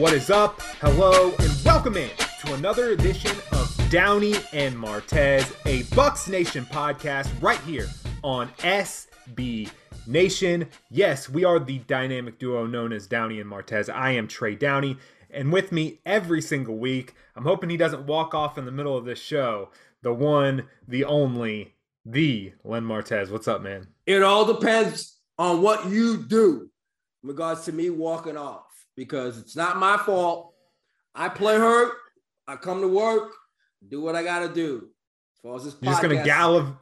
What is up? Hello, and welcome in to another edition of Downey and Martez, a Bucs Nation podcast right here on SB Nation. Yes, we are the dynamic duo known as Downey and Martez. I am Trey Downey, and with me every single week, I'm hoping he doesn't walk off in the middle of this show, the one, the only, the Len Martez. What's up, man? It all depends on what you do in regards to me walking off because it's not my fault. I play hurt. I come to work, do what I got to do. As far as this You're just gonna gallav-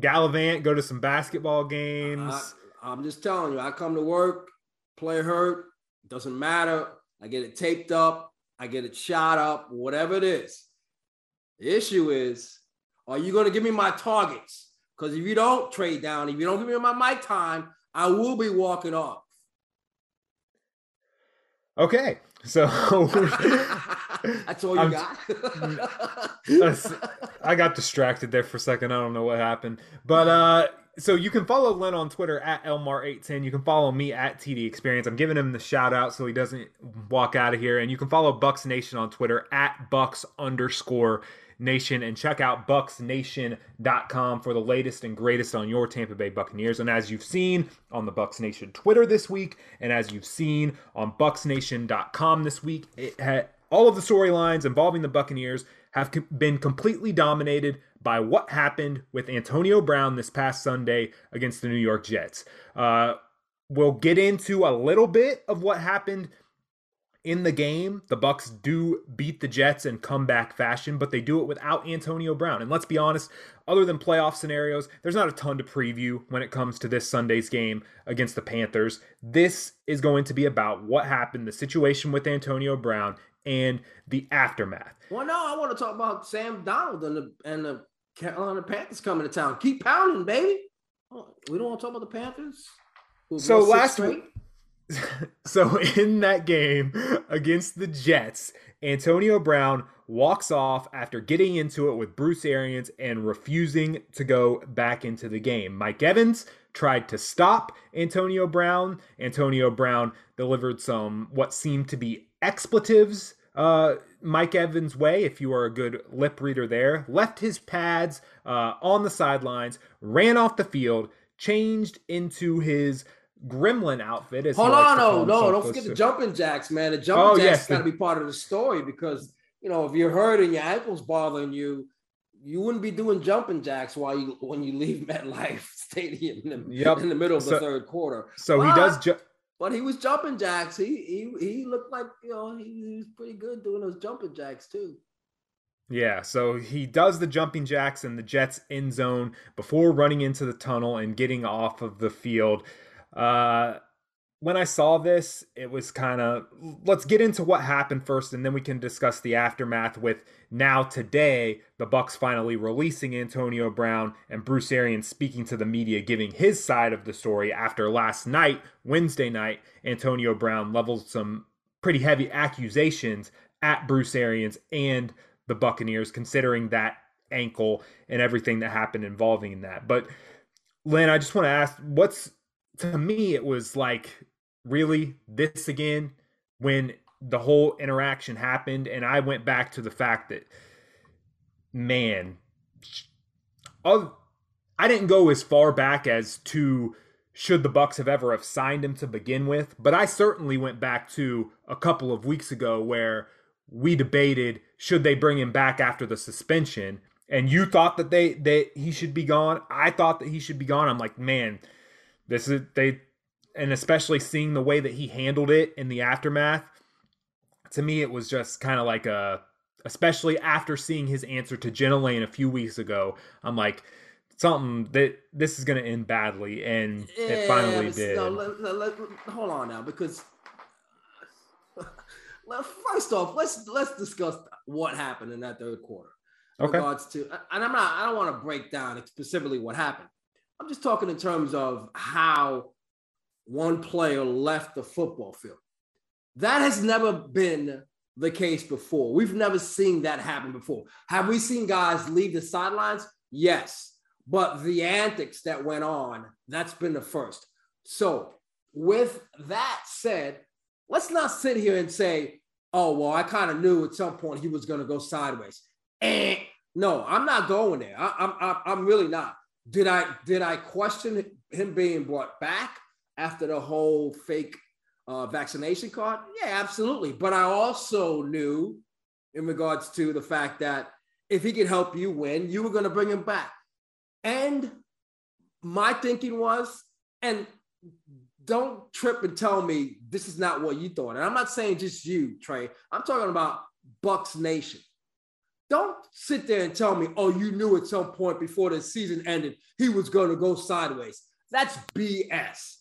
gallivant, go to some basketball games. I, I'm just telling you, I come to work, play hurt, doesn't matter. I get it taped up, I get it shot up, whatever it is. The issue is, are you going to give me my targets? Because if you don't trade down, if you don't give me my mic time, I will be walking off. Okay, so that's all you I'm, got. I got distracted there for a second. I don't know what happened, but uh, so you can follow Len on Twitter at Elmar810. You can follow me at TD Experience. I'm giving him the shout out so he doesn't walk out of here. And you can follow Bucs Nation on Twitter at Bucs underscore Nation and check out bucsnation.com for the latest and greatest on your Tampa Bay Buccaneers. And as you've seen on the Bucs Nation Twitter this week, and as you've seen on bucsnation.com this week, had all of the storylines involving the Buccaneers have been completely dominated by what happened with Antonio Brown this past Sunday against the New York Jets. Uh, we'll get into a little bit of what happened in the game, the Bucs do beat the Jets in comeback fashion, but they do it without Antonio Brown. And let's be honest, other than playoff scenarios, there's not a ton to preview when it comes to this Sunday's game against the Panthers. This is going to be about what happened, the situation with Antonio Brown, and the aftermath. Well, no, I want to talk about Sam Darnold and the and the Carolina Panthers coming to town. Keep pounding, baby. We don't want to talk about the Panthers. So last week, so in that game against the Jets, Antonio Brown walks off after getting into it with Bruce Arians and refusing to go back into the game. Mike Evans tried to stop Antonio Brown. Antonio Brown delivered some what seemed to be expletives uh, Mike Evans' way, if you are a good lip reader there, left his pads uh, on the sidelines, ran off the field, changed into his gremlin outfit. As Hold on, no, no, don't forget to. the jumping jacks, man. The jumping oh, jacks yes, got to the... be part of the story because you know if you're hurt and your ankles bothering you, you wouldn't be doing jumping jacks while you when you leave MetLife Stadium in the, yep. in the middle of so, the third quarter. So but, he does. Ju- but he was jumping jacks. He he he looked like you know he, he was pretty good doing those jumping jacks too. Yeah, so he does the jumping jacks in the Jets end zone before running into the tunnel and getting off of the field. Uh, when I saw this, it was kind of let's get into what happened first, and then we can discuss the aftermath. With now today, the Bucs finally releasing Antonio Brown and Bruce Arians speaking to the media, giving his side of the story after last night, Wednesday night, Antonio Brown leveled some pretty heavy accusations at Bruce Arians and the Buccaneers, considering that ankle and everything that happened involving that. But Len, I just want to ask, what's to me, it was like, really, this again, when the whole interaction happened. And I went back to the fact that, man, I didn't go as far back as to should the Bucs have ever have signed him to begin with, but I certainly went back to a couple of weeks ago where we debated should they bring him back after the suspension and you thought that they that he should be gone. I thought that he should be gone. I'm like, man, this is they and especially seeing the way that he handled it in the aftermath, to me it was just kind of like a especially after seeing his answer to Jenna Laine a few weeks ago, I'm like something that this is going to end badly, and yeah, it finally did. No, let, let, let, hold on now, because first off, let's let's discuss what happened in that third quarter. Okay. Regards to, and I'm not, I don't want to break down specifically what happened, I'm just talking in terms of how one player left the football field. That has never been the case before. We've never seen that happen before. Have we seen guys leave the sidelines? Yes. But the antics that went on, that's been the first. So, with that said, let's not sit here and say, oh, well, I kind of knew at some point he was going to go sideways. Eh, no, I'm not going there. I, I'm, I'm, I'm really not. Did I did I question him being brought back after the whole fake uh, vaccination card? Yeah, absolutely. But I also knew, in regards to the fact that if he could help you win, you were going to bring him back. And my thinking was, and don't trip and tell me this is not what you thought. And I'm not saying just you, Trey. I'm talking about Bucs Nation. Don't sit there and tell me, oh, you knew at some point before the season ended he was going to go sideways. That's BS.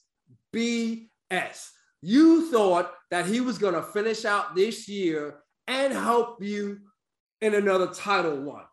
BS. You thought that he was going to finish out this year and help you in another title one.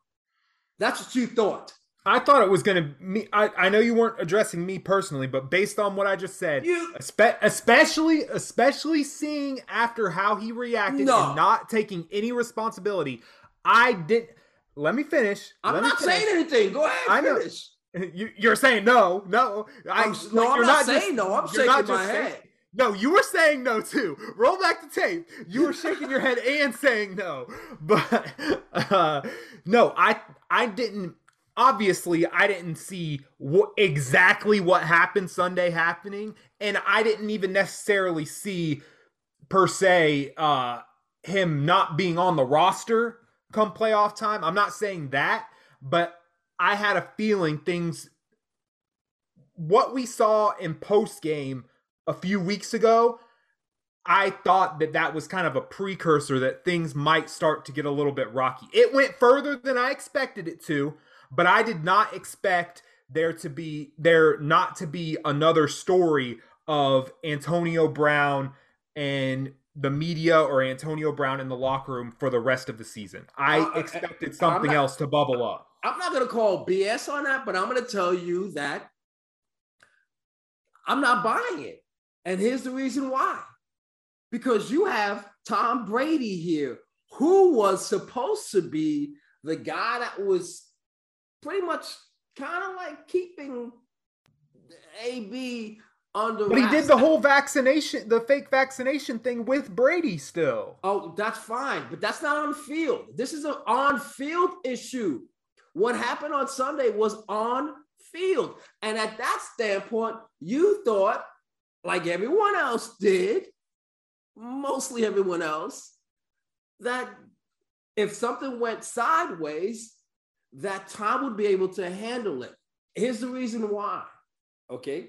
That's what you thought. I thought it was going to me. I, I know you weren't addressing me personally, but based on what I just said, You- espe- especially especially seeing after how he reacted No. and not taking any responsibility, I did. Let me finish. I'm Let not saying anything. Go ahead. I know. finish. You, you're saying no, no. I, I'm- no, like, I'm you're not just- saying no. I'm shaking not my just saying- head. No, you were saying no too. Roll back the tape. You were shaking your head and saying no. But uh, no, I I didn't. Obviously, I didn't see what exactly what happened Sunday happening, and I didn't even necessarily see per se uh, him not being on the roster come playoff time. I'm not saying that, but I had a feeling things. What we saw in post game a few weeks ago, I thought that that was kind of a precursor that things might start to get a little bit rocky. It went further than I expected it to, but I did not expect there to be there not to be another story of Antonio Brown and the media or Antonio Brown in the locker room for the rest of the season. I Uh, uh, expected something not- else to bubble up. I'm not going to call BS on that, but I'm going to tell you that I'm not buying it. And here's the reason why because you have Tom Brady here, who was supposed to be the guy that was pretty much kind of like keeping AB under But he did the whole vaccination, the fake vaccination thing with Brady still. Oh, that's fine, but that's not on field. This is an on field issue. What happened on Sunday was on field. And at that standpoint, you thought, like everyone else did, mostly everyone else, that if something went sideways, that Tom would be able to handle it. Here's the reason why. Okay.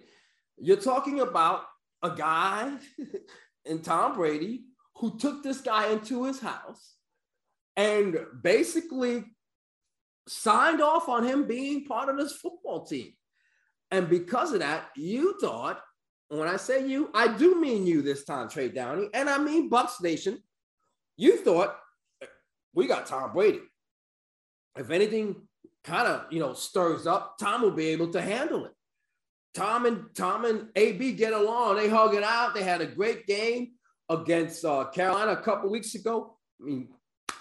You're talking about a guy in Tom Brady who took this guy into his house and basically signed off on him being part of this football team. And because of that, you thought, when I say you, I do mean you this time, Trey Downey, and I mean Bucs Nation. You thought we got Tom Brady. If anything kind of you know stirs up, Tom will be able to handle it. Tom and Tom and AB get along. They hug it out. They had a great game against uh, Carolina a couple weeks ago. I mean,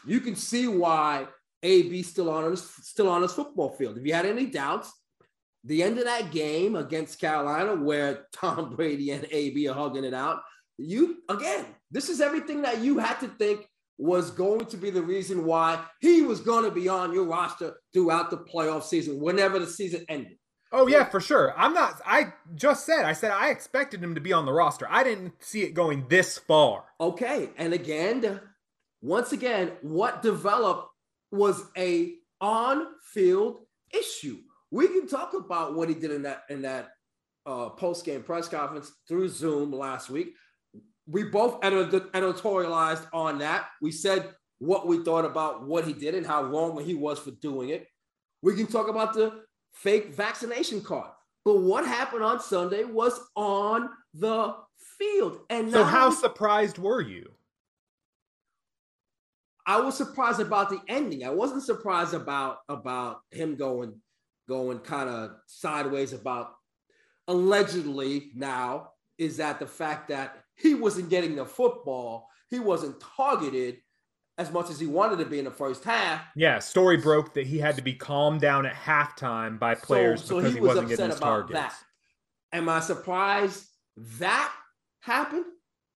you can see why AB still on his still on his football field. If you had any doubts, the end of that game against Carolina, where Tom Brady and AB are hugging it out, you again, this is everything that you had to think was going to be the reason why he was going to be on your roster throughout the playoff season, whenever the season ended. Oh yeah, for sure. I'm not. I just said. I said I expected him to be on the roster. I didn't see it going this far. Okay, and again, once again, what developed was a on-field issue. We can talk about what he did in that in that uh, post-game press conference through Zoom last week. We both editorialized on that. We said what we thought about what he did and how wrong he was for doing it. We can talk about the fake vaccination card. But what happened on Sunday was on the field. And So how only- surprised were you? I was surprised about the ending. I wasn't surprised about about him going going kind of sideways about allegedly now is that the fact that he wasn't getting the football, he wasn't targeted as much as he wanted to be in the first half. Yeah, story broke that he had to be calmed down at halftime by players so because he he, was wasn't getting his about targets. that. Am I surprised that happened?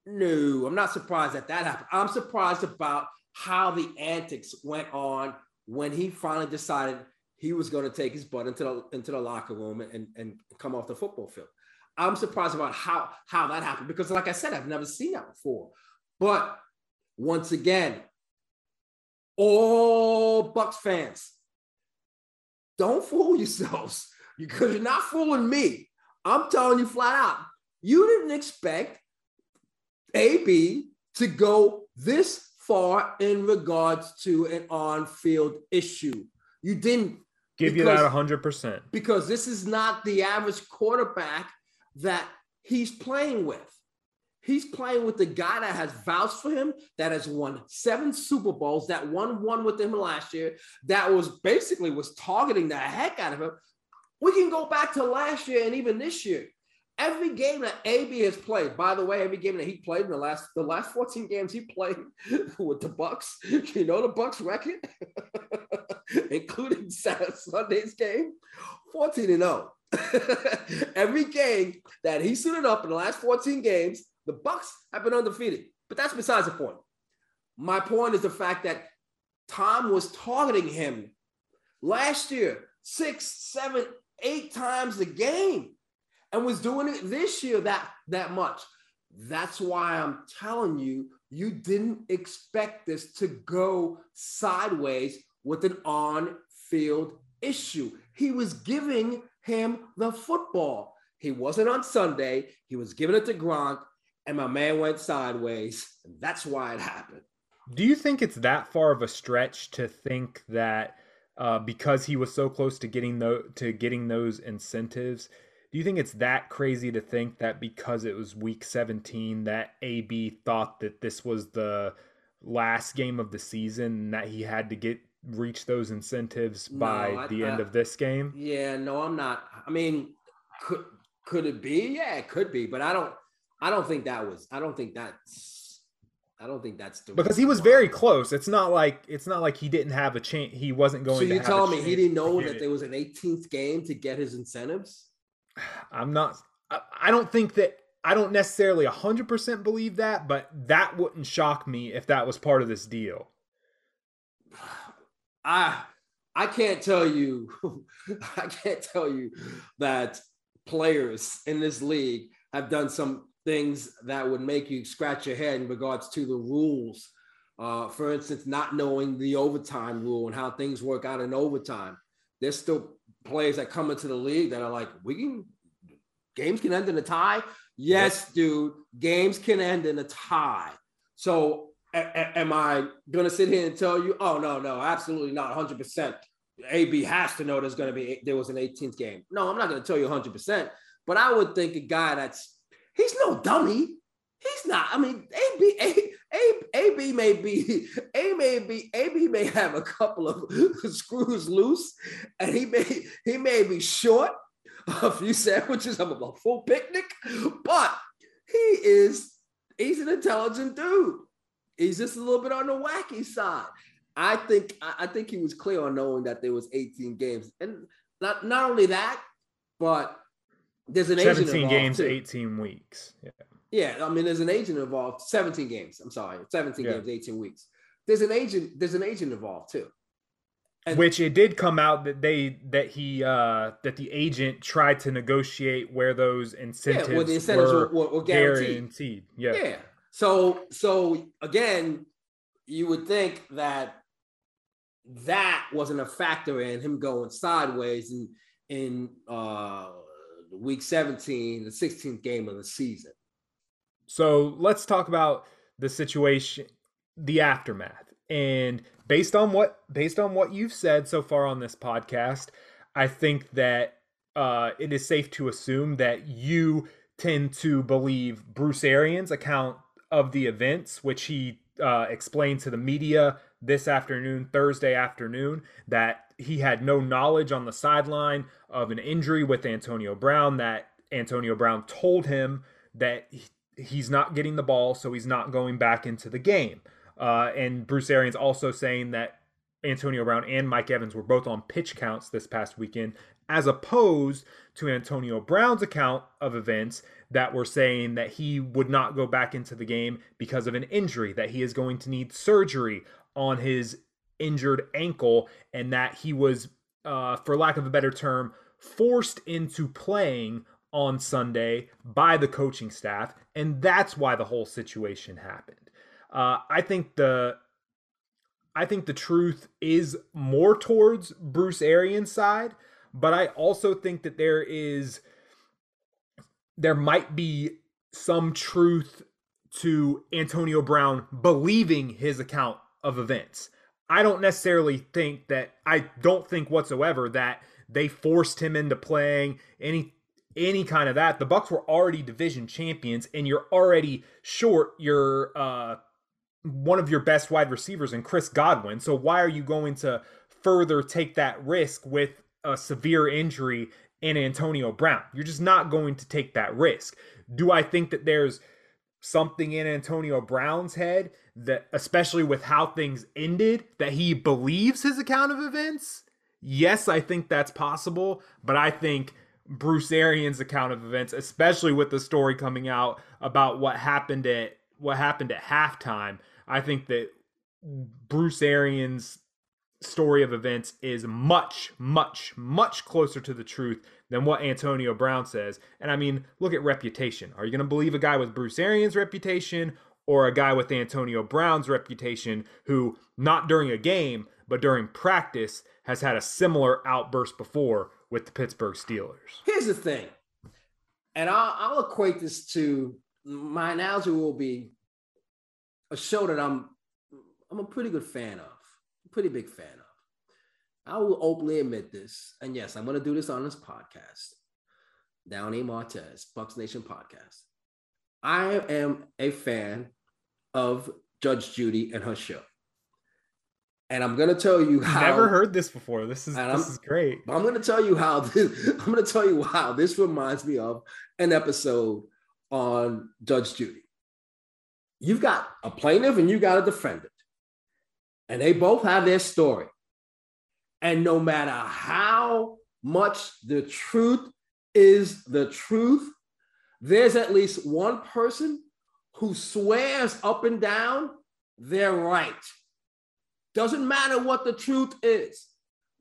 No, I'm not surprised that that happened. I'm surprised about how the antics went on when he finally decided he was going to take his butt into the into the locker room and, and come off the football field. I'm surprised about how how that happened because, like I said, I've never seen that before. But once again, all Bucs fans, don't fool yourselves because you're not fooling me. I'm telling you flat out, you didn't expect AB to go this far in regards to an on-field issue. You didn't give because, you that 100% because this is not the average quarterback that he's playing with. He's playing with the guy that has vouched for him, that has won seven Super Bowls, that won one with him last year, that was basically was targeting the heck out of him. We can go back to last year and even this year. Every game that AB has played, by the way, every game that he played in the last the last 14 games he played with the Bucs, you know the Bucs record, including Sunday's game, 14 and 0. every game that he suited up in the last 14 games, the Bucs have been undefeated. But that's besides the point. My point is the fact that Tom was targeting him last year six, seven, eight times a game and was doing it this year that that much. That's why I'm telling you, you didn't expect this to go sideways with an on-field issue. He was giving him the football. He wasn't on Sunday. He was giving it to Gronk, and my man went sideways. And that's why it happened. Do you think it's that far of a stretch to think that uh, because he was so close to getting the, to getting those incentives, do you think it's that crazy to think that because it was week 17 that AB thought that this was the last game of the season and that he had to get reach those incentives no, by I, the I, end of this game? Yeah, no, I'm not. I mean, could could it be? Yeah, it could be, but I don't I don't think that was I don't think that's I don't think that's the because he was very close. It's not like it's not like he didn't have a chance. He wasn't going. So you telling me he didn't know that there was an 18th game to get his incentives? I'm not. I don't think that. I don't necessarily 100% believe that, but that wouldn't shock me if that was part of this deal. I I can't tell you I can't tell you that players in this league have done some things that would make you scratch your head in regards to the rules. Uh, for instance, not knowing the overtime rule and how things work out in overtime. There's still players that come into the league that are like, we can games can end in a tie. Yes, dude, games can end in a tie. So a- a- am I gonna sit here and tell you, oh no, no, absolutely not, 100 percent AB has to know there's going to be there was an 18th game. No, I'm not going to tell you 100, percent but I would think a guy that's he's no dummy. He's not. I mean, AB A, A, AB may be A may be AB may have a couple of screws loose, and he may he may be short a few sandwiches of a full picnic, but he is he's an intelligent dude. He's just a little bit on the wacky side. I think I think he was clear on knowing that there was 18 games, and not not only that, but there's an 17 games, too. 18 weeks. Yeah. Yeah, I mean, there's an agent involved. 17 games. I'm sorry, 17 yeah. games, 18 weeks. There's an agent. There's an agent involved too. And Which it did come out that they that he uh that the agent tried to negotiate where those incentives, yeah, well, the incentives were, were, were guaranteed. guaranteed. Yeah. Yeah. So so again, you would think that that wasn't a factor in him going sideways in in uh, week 17, the 16th game of the season. So let's talk about the situation, the aftermath, and based on what based on what you've said so far on this podcast, I think that uh, it is safe to assume that you tend to believe Bruce Arians' account of the events, which he uh, explained to the media this afternoon, Thursday afternoon, that he had no knowledge on the sideline of an injury with Antonio Brown, that Antonio Brown told him that he's not getting the ball, so he's not going back into the game. Uh, and Bruce Arians also saying that Antonio Brown and Mike Evans were both on pitch counts this past weekend, as opposed to Antonio Brown's account of events that were saying that he would not go back into the game because of an injury, that he is going to need surgery on his injured ankle, and that he was, uh, for lack of a better term, forced into playing on Sunday by the coaching staff, and that's why the whole situation happened. Uh, I think the I think the truth is more towards Bruce Arians' side, but I also think that there is there might be some truth to Antonio Brown believing his account of events. I don't necessarily think that I don't think whatsoever that they forced him into playing any any kind of that. The Bucs were already division champions, and you're already short your uh, one of your best wide receivers in Chris Godwin. So why are you going to further take that risk with a severe injury in Antonio Brown? You're just not going to take that risk. Do I think that there's something in Antonio Brown's head that especially with how things ended that he believes his account of events? Yes, I think that's possible, but I think Bruce Arians' account of events, especially with the story coming out about what happened at what happened at halftime. I think that Bruce Arians' story of events is much, much, much closer to the truth than what Antonio Brown says. And I mean, look at reputation. Are you going to believe a guy with Bruce Arians' reputation or a guy with Antonio Brown's reputation who, not during a game, but during practice, has had a similar outburst before with the Pittsburgh Steelers. Here's the thing, and I'll, I'll equate this to my analogy will be a show that I'm I'm a pretty good fan of, pretty big fan. I will openly admit this, and yes, I'm going to do this on this podcast, Downey Martez, Bucs Nation podcast. I am a fan of Judge Judy and her show and I'm gonna tell you how. Never heard this before. This is this is great. I'm gonna tell you how. This, I'm gonna tell you how this reminds me of an episode on Judge Judy. You've got a plaintiff and you got a defendant, and they both have their story. And no matter how much the truth is the truth, there's at least one person who swears up and down they're right doesn't matter what the truth is,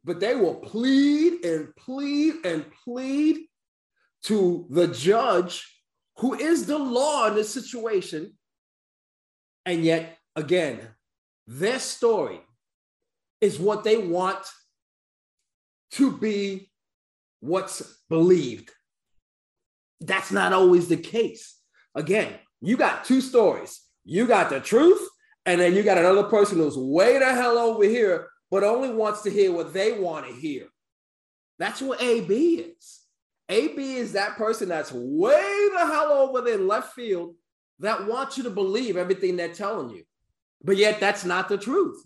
but they will plead and plead and plead to the judge who is the law in this situation. And yet, again, their story is what they want to be what's believed. That's not always the case. Again, you got two stories. You got the truth and then you got another person who's way the hell over here, but only wants to hear what they want to hear. That's what AB is. AB is that person that's way the hell over there in left field that wants you to believe everything they're telling you. But yet that's not the truth.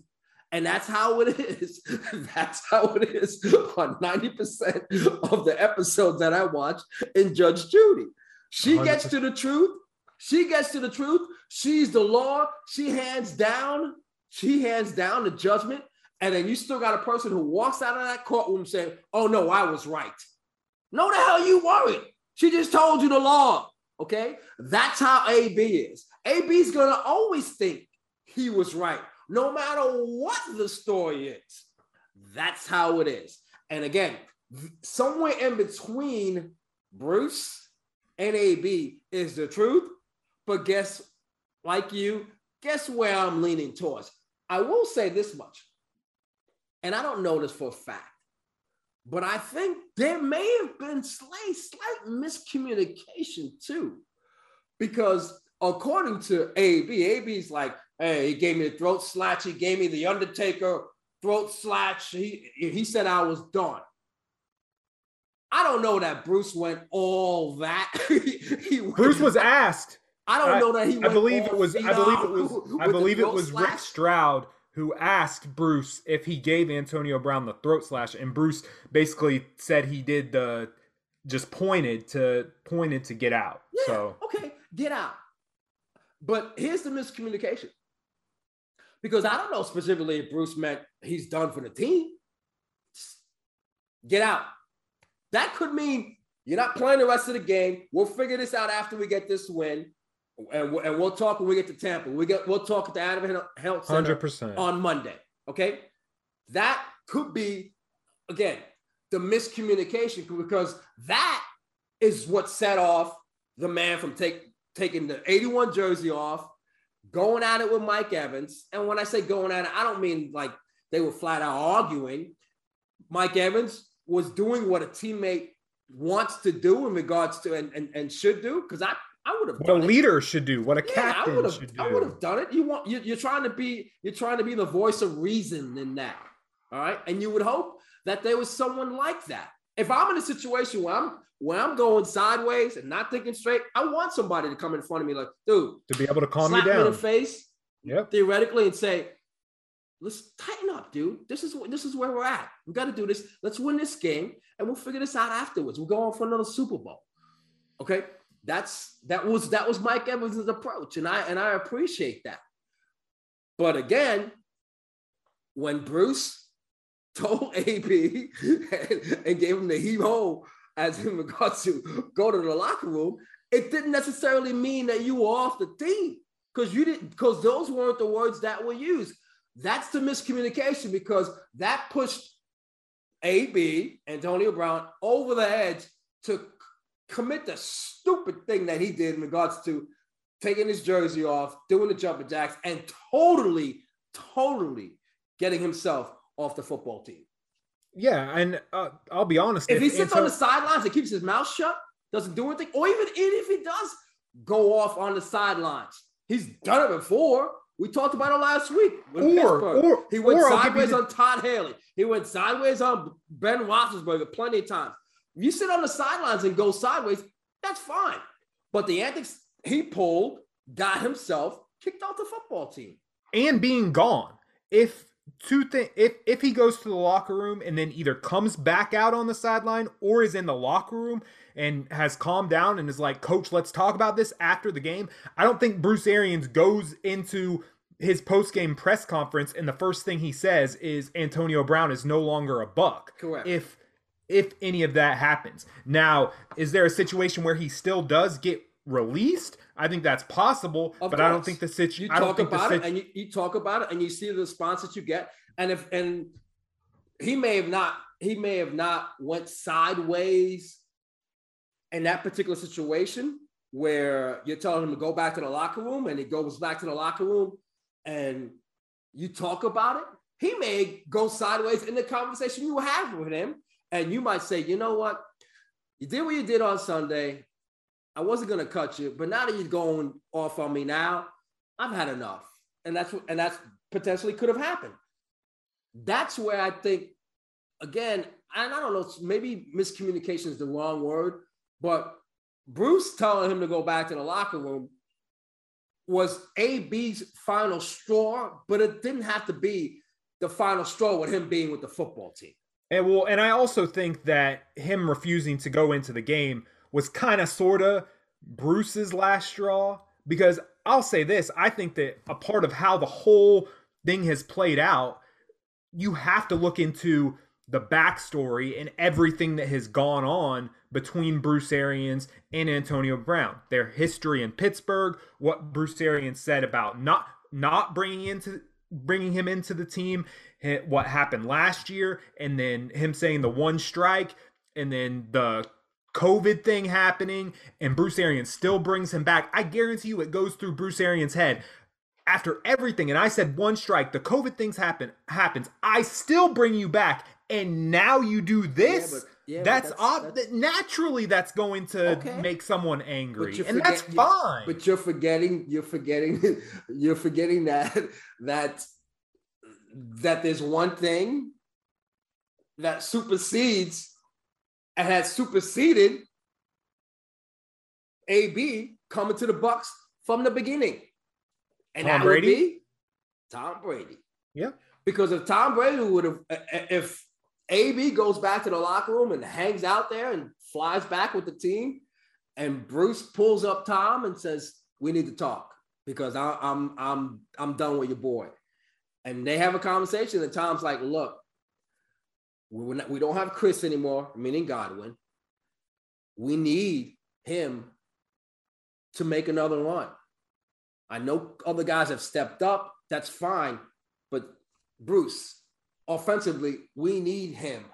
And that's how it is. that's how it is on 90% of the episodes that I watch in Judge Judy. She gets to the truth she gets to the truth. She's the law. She hands down. She hands down the judgment. And then you still got a person who walks out of that courtroom saying, "Oh no, I was right." No, the hell you worried. She just told you the law. Okay, that's how AB is. AB's gonna always think he was right, no matter what the story is. That's how it is. And again, somewhere in between Bruce and AB is the truth but guess, like you, guess where I'm leaning towards? I will say this much, and I don't know this for a fact, but I think there may have been slight, slight miscommunication too, because according to AB, AB's like, hey, he gave me the throat slash, he gave me the Undertaker throat slash. He he said I was done. I don't know that Bruce went all that. he, he Bruce was asked. I don't I, know that he. I believe it was. I believe it was. I believe it was slash. Rick Stroud who asked Bruce if he gave Antonio Brown the throat slash, and Bruce basically said he did the just pointed to pointed to get out. Yeah, so okay, get out. But here's the miscommunication. Because I don't know specifically if Bruce meant he's done for the team. Get out. That could mean you're not playing the rest of the game. We'll figure this out after we get this win, and, and we'll talk when we get to Tampa. We get we'll talk at the Advent Health Center 100%. on Monday. Okay, that could be again the miscommunication because that is what set off the man from take, taking the 81 jersey off, going at it with Mike Evans. And when I say going at it, I don't mean like they were flat out arguing. Mike Evans was doing what a teammate wants to do in regards to and, and, and should do because I I would have what a leader it. should do, what a yeah, captain I would have, should do. I would have done it. You want you, you're trying to be you're trying to be the voice of reason in that. All right. And you would hope that there was someone like that. If I'm in a situation where I'm when I'm going sideways and not thinking straight, I want somebody to come in front of me like, dude, to be able to calm you down me in the face, yep. theoretically, and say, let's tighten up, dude. This is this is where we're at. We got to do this. Let's win this game, and we'll figure this out afterwards. We'll go on for another Super Bowl. Okay, that's that was that was Mike Evans' approach, and I and I appreciate that. But again, when Bruce told AB and, and gave him the heave ho as in regards to go to the locker room, it didn't necessarily mean that you were off the team because you didn't because those weren't the words that were used. That's the miscommunication because that pushed AB Antonio Brown over the edge to commit the stupid thing that he did in regards to taking his jersey off, doing the jumping jacks, and totally, totally getting himself off the football team. Yeah, and uh, I'll be honest. If, if he sits on the sidelines and keeps his mouth shut, doesn't do anything, or even if he does go off on the sidelines, he's done it before. We talked about it last week. Or, or, he went or sideways the... on Todd Haley. He went sideways on Ben Roethlisberger plenty of times. If you sit on the sidelines and go sideways, that's fine. But the antics he pulled got himself kicked off the football team. And being gone. If two things if if he goes to the locker room and then either comes back out on the sideline or is in the locker room and has calmed down and is like coach let's talk about this after the game i don't think bruce arians goes into his post-game press conference and the first thing he says is antonio brown is no longer a buck. Correct. If if any of that happens. Now is there a situation where he still does get released. I think that's possible, of but course. I don't think the situation. You talk about situ- it, and you, you talk about it, and you see the response that you get. And if and he may have not, he may have not went sideways in that particular situation where you're telling him to go back to the locker room, and he goes back to the locker room, and you talk about it. He may go sideways in the conversation you have with him, and you might say, you know what, you did what you did on Sunday I wasn't gonna cut you, but now that you're going off on me now, I've had enough. And that's what and that's potentially could have happened. That's where I think, again, and I don't know, maybe miscommunication is the wrong word, but Bruce telling him to go back to the locker room was AB's final straw, but it didn't have to be the final straw with him being with the football team. And well, and I also think that him refusing to go into the game was kind of sort of Bruce's last straw because I'll say this I think that a part of how the whole thing has played out, you have to look into the backstory and everything that has gone on between Bruce Arians and Antonio Brown. Their history in Pittsburgh, what Bruce Arians said about not not bringing into bringing him into the team, what happened last year, and then him saying the one strike, and then the COVID thing happening and Bruce Arians still brings him back, I guarantee you it goes through Bruce Arians' head. After everything, and I said one strike, the COVID things happen happens. I still bring you back, and now you do this. Yeah, but, yeah, that's, that's, ob- that's, naturally that's going to okay. make someone angry, and forget, that's fine. But you're forgetting, you're forgetting, you're forgetting that that that there's one thing that supersedes and had superseded AB coming to the Bucs from the beginning. And Tom that Brady? would be Tom Brady. Yeah. Because if Tom Brady would have, if AB goes back to the locker room and hangs out there and flies back with the team, and Bruce pulls up Tom and says, "We need to talk because I, I'm I'm I'm done with your boy," and they have a conversation, and Tom's like, "Look, we're not, we don't have Chris anymore, meaning Godwin. We need him to make another run. I know other guys have stepped up. That's fine, but Bruce, offensively, we need him.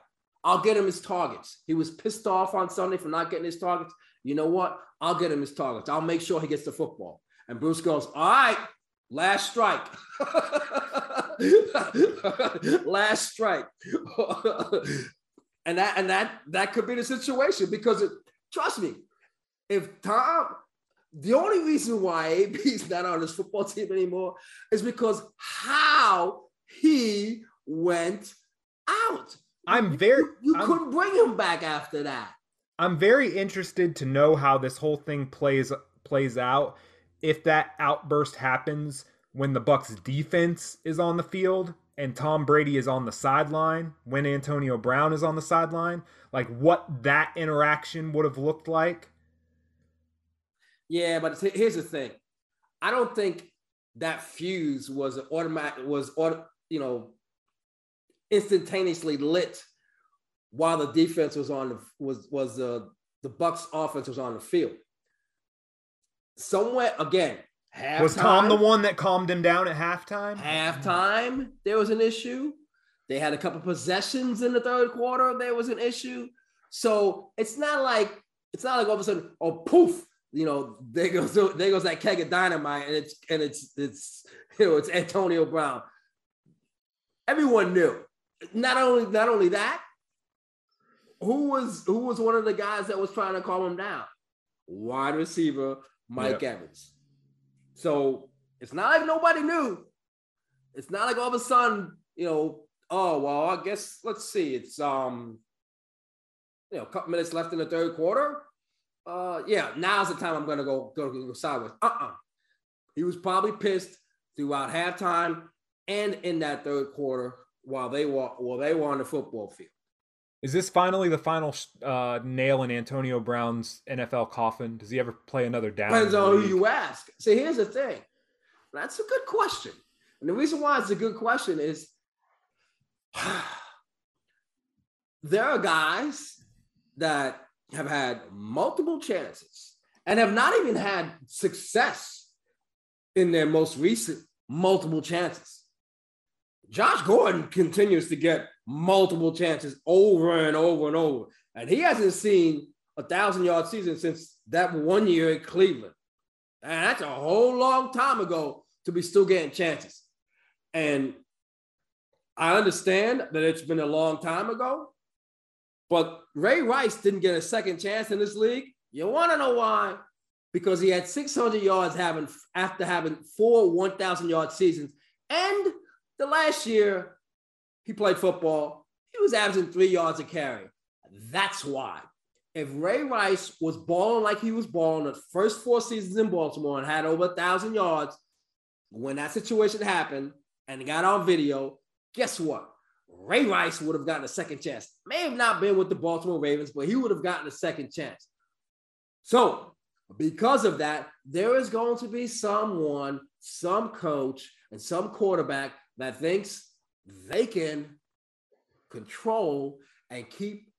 I'll get him his targets. He was pissed off on Sunday for not getting his targets. You know what? I'll get him his targets. I'll make sure he gets the football. And Bruce goes, All right, last strike. last strike. and that and that that could be the situation because it, trust me, if Tom, the only reason why AB's not on this football team anymore is because how he went out. I'm very you, you I'm, couldn't bring him back after that. I'm very interested to know how this whole thing plays plays out. If that outburst happens when the Bucs defense is on the field and Tom Brady is on the sideline, when Antonio Brown is on the sideline, like what that interaction would have looked like. Yeah, but here's the thing. I don't think that fuse was automatic was you know instantaneously lit while the defense was on the was was the the Bucs offense was on the field. Somewhere again, halftime, was Tom the one that calmed him down at halftime? Halftime, there was an issue. They had a couple possessions in the third quarter. There was an issue. So it's not like it's not like all of a sudden, oh poof, you know, there goes there goes that keg of dynamite, and it's and it's it's you know it's Antonio Brown. Everyone knew. Not only not only that, who was who was one of the guys that was trying to calm him down? Wide receiver Mike yep. Evans. So it's not like nobody knew. It's not like all of a sudden, you know, oh well, I guess let's see. It's um, you know, a couple minutes left in the third quarter. Uh, yeah, now's the time I'm gonna go go, go sideways. Uh-uh. He was probably pissed throughout halftime and in that third quarter while they were while they were on the football field. Is this finally the final uh, nail in Antonio Brown's NFL coffin? Does he ever play another down? Depends on who you ask. See, here's the thing. That's a good question. And the reason why it's a good question is there are guys that have had multiple chances and have not even had success in their most recent multiple chances. Josh Gordon continues to get multiple chances over and over and over. And he hasn't seen a thousand yard season since that one year in Cleveland. And that's a whole long time ago to be still getting chances. And I understand that it's been a long time ago, but Ray Rice didn't get a second chance in this league. You want to know why? Because he had 600 yards having after having four 1,000 yard seasons. And the last year, he played football. He was averaging three yards a carry. That's why. If Ray Rice was balling like he was balling the first four seasons in Baltimore and had over a thousand yards, when that situation happened and got on video, guess what? Ray Rice would have gotten a second chance. May have not been with the Baltimore Ravens, but he would have gotten a second chance. So, because of that, there is going to be someone, some coach, and some quarterback that thinks they can control and keep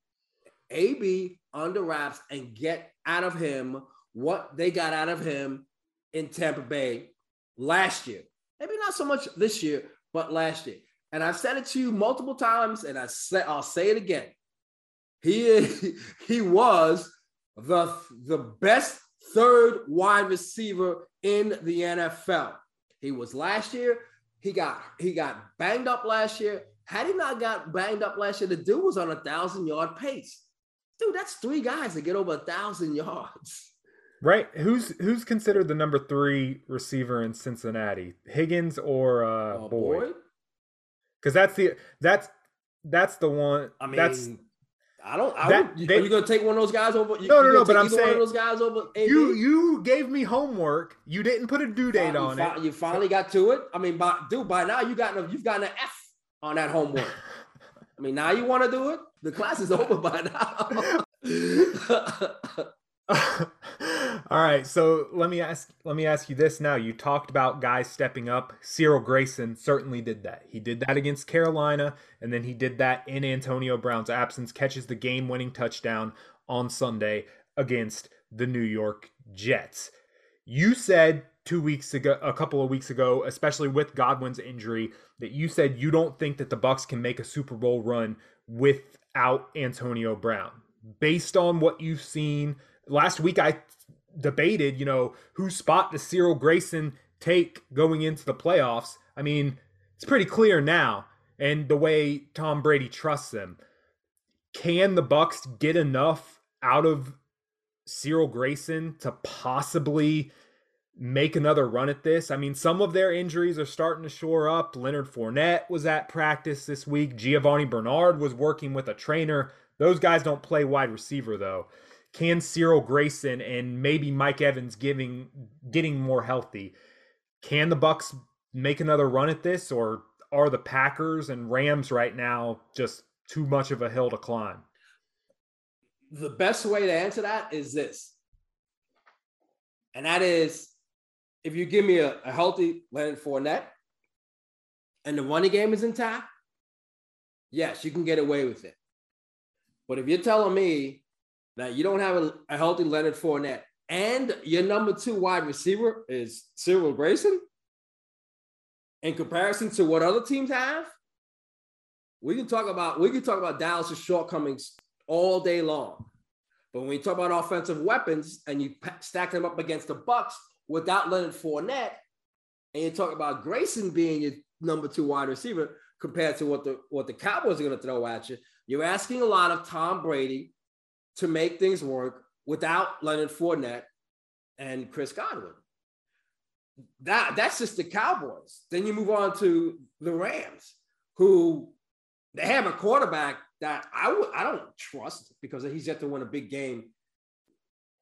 AB under wraps and get out of him what they got out of him in Tampa Bay last year. Maybe not so much this year, but last year. And I've said it to you multiple times, and I say, I'll say it again. He he was the, the best third wide receiver in the NFL. He was last year. He got he got banged up last year. Had he not got banged up last year, the dude was on a thousand yard pace. Dude, that's three guys that get over a thousand yards. Right. Who's who's considered the number three receiver in Cincinnati? Higgins or uh, uh Boyd? Because that's the that's that's the one. I mean, that's I don't. I that, would, they, are you going to take one of those guys over? You, no, no, no. But I'm saying those guys over. You you gave me homework. You didn't put a due date on fi- it. You finally got to it. I mean, by dude, by now you got you've gotten an F on that homework. I mean, now you want to do it. The class is over by now. All right, so let me ask let me ask you this now. You talked about guys stepping up. Cyril Grayson certainly did that. He did that against Carolina, and then he did that in Antonio Brown's absence, catches the game-winning touchdown on Sunday against the New York Jets. You said two weeks ago, a couple of weeks ago, especially with Godwin's injury, that you said you don't think that the Bucs can make a Super Bowl run without Antonio Brown. Based on what you've seen last week, I debated, you know, whose spot does Cyril Grayson take going into the playoffs? I mean, it's pretty clear now, and the way Tom Brady trusts him. Can the Bucs get enough out of Cyril Grayson to possibly make another run at this? I mean, some of their injuries are starting to shore up. Leonard Fournette was at practice this week. Giovani Bernard was working with a trainer. Those guys don't play wide receiver though can Cyril Grayson and maybe Mike Evans giving getting more healthy? Can the Bucs make another run at this, or are the Packers and Rams right now just too much of a hill to climb? The best way to answer that is this, and that is if you give me a, a healthy Leonard Fournette and the running game is intact, yes, you can get away with it. But if you're telling me now you don't have a, a healthy Leonard Fournette, and your number two wide receiver is Cyril Grayson. In comparison to what other teams have, we can talk about we can talk about Dallas's shortcomings all day long. But when you talk about offensive weapons and you stack them up against the Bucs without Leonard Fournette, and you talk about Grayson being your number two wide receiver compared to what the what the Cowboys are going to throw at you, you're asking a lot of Tom Brady to make things work without Leonard Fournette and Chris Godwin. That that's just the Cowboys. Then you move on to the Rams, who they have a quarterback that I w- I don't trust because he's yet to win a big game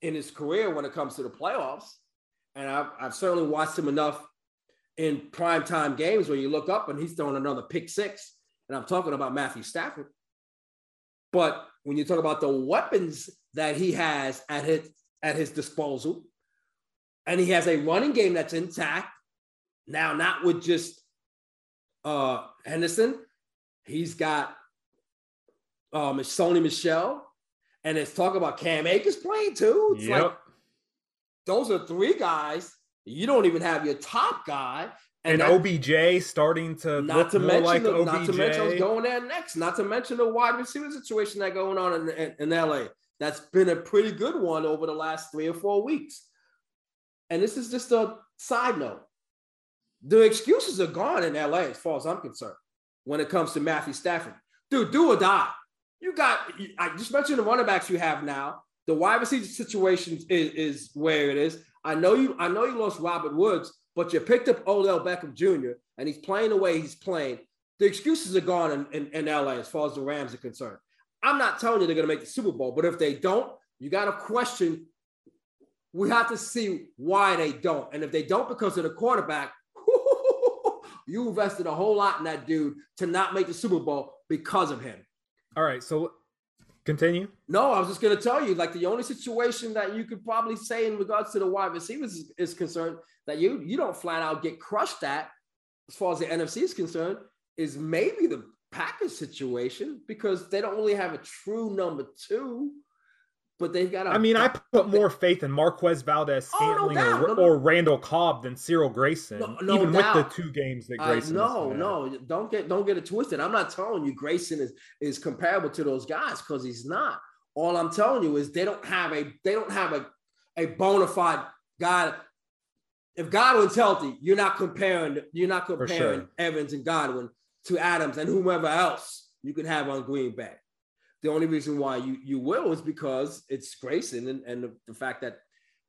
in his career when it comes to the playoffs. And I've, I've certainly watched him enough in primetime games where you look up and he's throwing another pick six. And I'm talking about Matthew Stafford. But when you talk about the weapons that he has at his at his disposal, and he has a running game that's intact. Now, not with just uh Henderson, he's got um Sony Michel, and it's talk about Cam Akers playing too. It's yep. like those are three guys. You don't even have your top guy, and, and that, OBJ starting to not to mention like the, OBJ. Not to mention I was going there next. Not to mention the wide receiver situation that going on in, in, in LA. That's been a pretty good one over the last three or four weeks. And this is just a side note. The excuses are gone in LA as far as I'm concerned when it comes to Matthew Stafford. Dude, do or die. You got, I just mentioned the running backs you have now. The wide receiver situation is, is where it is. I know you, I know you lost Robert Woods, but you picked up Odell Beckham Jr. and he's playing the way he's playing. The excuses are gone in, in, in LA as far as the Rams are concerned. I'm not telling you they're going to make the Super Bowl, but if they don't, you got to question. We have to see why they don't. And if they don't because of the quarterback, you invested a whole lot in that dude to not make the Super Bowl because of him. All right. So Continue. No, I was just going to tell you, like the only situation that you could probably say in regards to the wide receivers is, is, concerned that you you don't flat out get crushed at, as far as the NFC is concerned, is maybe the Packers situation because they don't really have a true number two but they've got. A, I mean, I put more faith in Marquez Valdes Scantling oh, no or, no, no. or, Randall Cobb than Cyril Grayson, even doubt. with the two games that Grayson. Uh, no, no, don't get don't get it twisted. I'm not telling you Grayson is is comparable to those guys because he's not. All I'm telling you is they don't have a they don't have a a bona fide guy. If Godwin's healthy, you're not comparing you're not comparing sure. Evans and Godwin to Adams and whomever else you can have on Green Bay the only reason why you you will is because it's Grayson and, and the, the fact that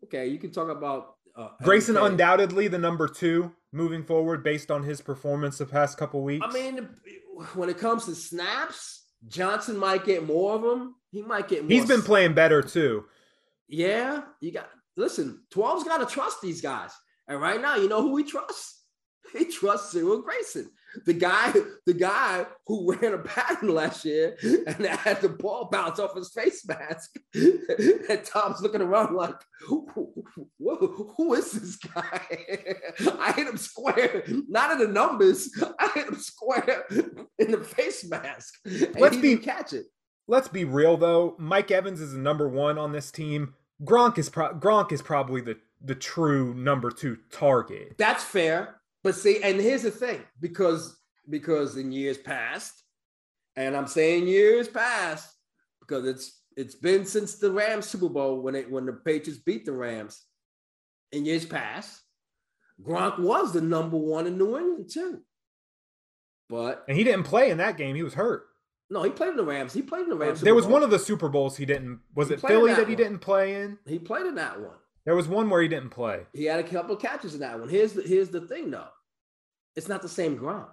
okay, you can talk about uh, Grayson undoubtedly the number two moving forward based on his performance the past couple weeks. I mean, when it comes to snaps, Johnson might get more of them. He might get more. He's been playing better too. Yeah, you got listen. 12's got to trust these guys, and right now, you know who he trusts. He trusts Cyril Grayson the guy, the guy who ran a pattern last year and had the ball bounce off his face mask. and Tom's looking around like, who, who is this guy? I hit him square, not in the numbers. I hit him square in the face mask. Let's be catch it. Let's be real though. Mike Evans is the number one on this team. Gronk is pro- Gronk is probably the the true number two target. That's fair. But see, and here's the thing, because because in years past, and I'm saying years past, because it's it's been since the Rams Super Bowl when it when the Patriots beat the Rams in years past, Gronk was the number one in New England too. But and he didn't play in that game; he was hurt. No, he played in the Rams. He played in the Rams. there was one of the Super Bowls he didn't. Was He it Philly that that he didn't play in? He played in that one. There was one where he didn't play. He had a couple of catches in that one. Here's the here's the thing though. It's not the same Gronk.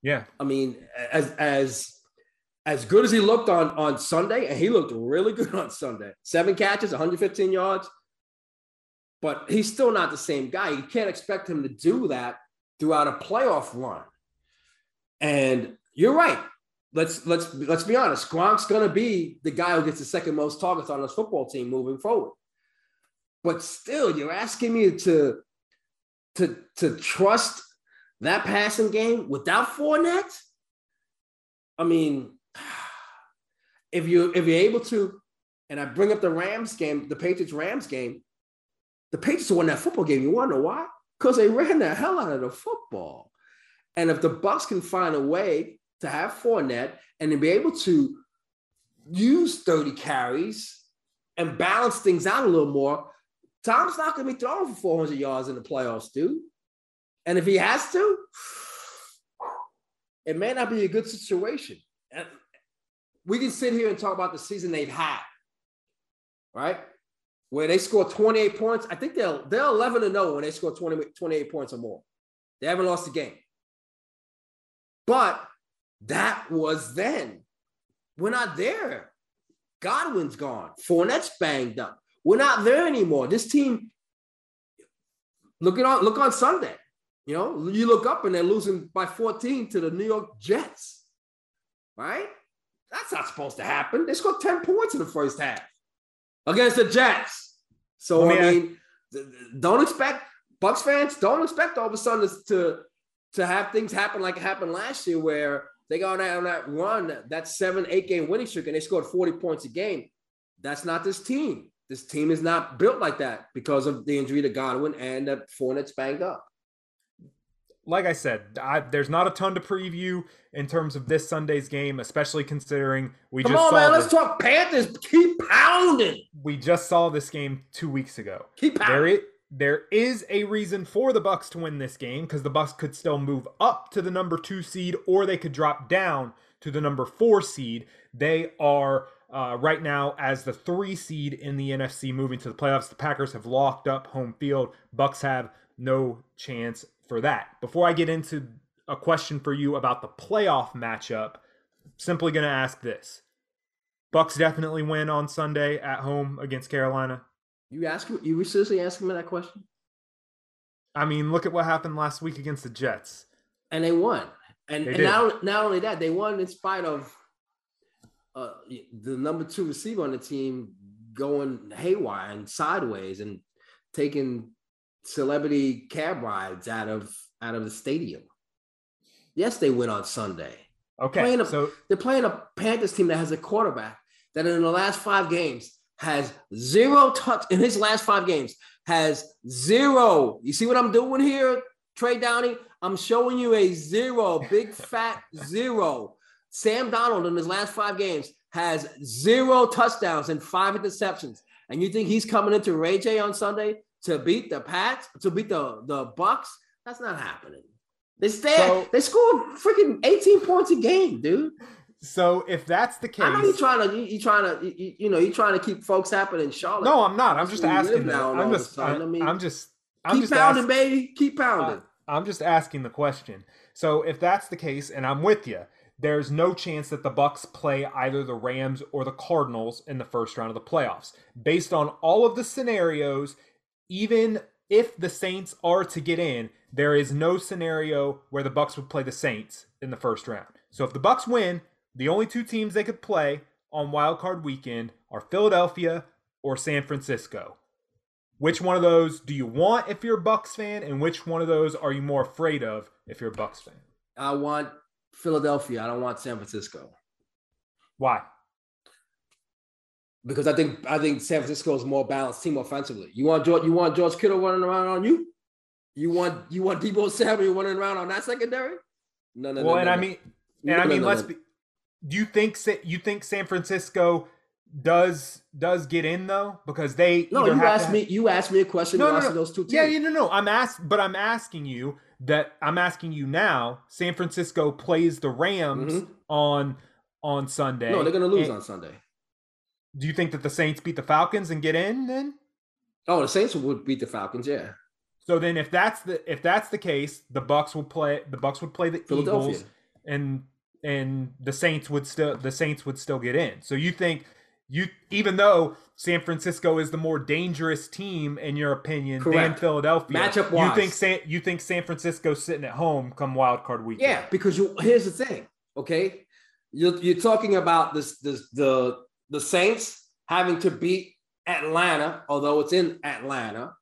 Yeah, I mean, as as as good as he looked on on Sunday, and he looked really good on Sunday. Seven catches, 115 yards. But he's still not the same guy. You can't expect him to do that throughout a playoff run. And you're right. Let's let's let's be honest. Gronk's gonna be the guy who gets the second most targets on this football team moving forward. But still, you're asking me to to to trust that passing game without Fournette. I mean, if you if you're able to, and I bring up the Rams game, the Patriots Rams game, the Patriots won that football game. You want to know why? Because they ran the hell out of the football. And if the Bucs can find a way to have Fournette and to be able to use 30 carries and balance things out a little more, Tom's not going to be throwing for 400 yards in the playoffs, dude. And if he has to, it may not be a good situation. And we can sit here and talk about the season they've had, right? Where they score 28 points. I think they're, they're 11 to 0 when they score 20, 28 points or more. They haven't lost a game. But that was then. We're not there. Godwin's gone. Fournette's banged up. We're not there anymore. This team, look at on look on Sunday. You know, you look up and they're losing by 14 to the New York Jets. Right? That's not supposed to happen. They scored 10 points in the first half against the Jets. So me I mean, don't expect Bucs fans don't expect all of a sudden to- to have things happen like it happened last year, where they got on that, on that run, that seven, eight game winning streak, and they scored 40 points a game. That's not this team. This team is not built like that because of the injury to Godwin and that Fournette's banged up. like I said, I, there's not a ton to preview in terms of this Sunday's game, especially considering we Come just on, saw man. this, Let's talk Panthers. Keep pounding. we just saw this game two weeks ago. Keep There pounding. there is a reason for the Bucs to win this game because the Bucs could still move up to the number two seed, or they could drop down to the number four seed. They are uh, right now as the three seed in the NFC, moving to the playoffs. The Packers have locked up home field. Bucs have no chance for that. Before I get into a question for you about the playoff matchup, simply going to ask this: Bucs definitely win on Sunday at home against Carolina. You ask you seriously asking me that question? I mean, look at what happened last week against the Jets. And they won. And, They and not, not only that, they won in spite of uh, the number two receiver on the team going haywire and sideways and taking celebrity cab rides out of out of the stadium. Yes, they win on Sunday. Okay, Playing a- so They're playing a Panthers team that has a quarterback that in the last five games has zero touch in his last five games has zero. You see what I'm doing here, Trey Downey? I'm showing you a zero, big fat zero. Sam Darnold in his last five games has zero touchdowns and five interceptions. And you think he's coming into Ray Jay on Sunday to beat the Pats, to beat the, the Bucs? That's not happening. They stay, So- they scored freaking 18 points a game, dude. so if that's the case, I know you're trying to, you, you trying to, you- you, know, you're trying to keep folks happy in Charlotte. no, I'm not. I'm just asking. now I'm all of a just. I'm, I mean, I'm just. I'm keep just pounding, asking, baby. Keep pounding. I'm just asking the question. So if that's the case, and I'm with you, there's no chance that the Bucs play either the Rams or the Cardinals in the first round of the playoffs. Based on all of the scenarios, even if the Saints are to get in, there is no scenario where the Bucs would play the Saints in the first round. So if the Bucs win, the only two teams they could play on Wild Card Weekend are Philadelphia or San Francisco. Which one of those do you want if you're a Bucs fan, and which one of those are you more afraid of if you're a Bucs fan? I want Philadelphia. I don't want San Francisco. Why? Because I think I think San Francisco is more balanced team offensively. You want George, you want George Kittle running around on you? You want you want Deebo Samuel running around on that secondary? No, no, well, no. and no, I mean, and no, I mean, let's be. Do you think you think San Francisco does does get in though? Because they no, you asked have... me. You asked me a question. No, no, no. those two. Teams. Yeah, yeah, no, no. I'm asked, but I'm asking you that. I'm asking you now. San Francisco plays the Rams mm-hmm. on on Sunday. No, they're to lose and, on Sunday. Do you think that the Saints beat the Falcons and get in then? Oh, the Saints would beat the Falcons, yeah. So then if that's the if that's the case, the Bucs will play the Bucs would play the Eagles and and the Saints would still the Saints would still get in. So you think you even though San Francisco is the more dangerous team in your opinion Correct. than Philadelphia. Matchup wise. You think San you think San Francisco's sitting at home come wild card weekend. Yeah, because you here's the thing, okay? You're, you're talking about this, this the the Saints having to beat Atlanta, although it's in Atlanta,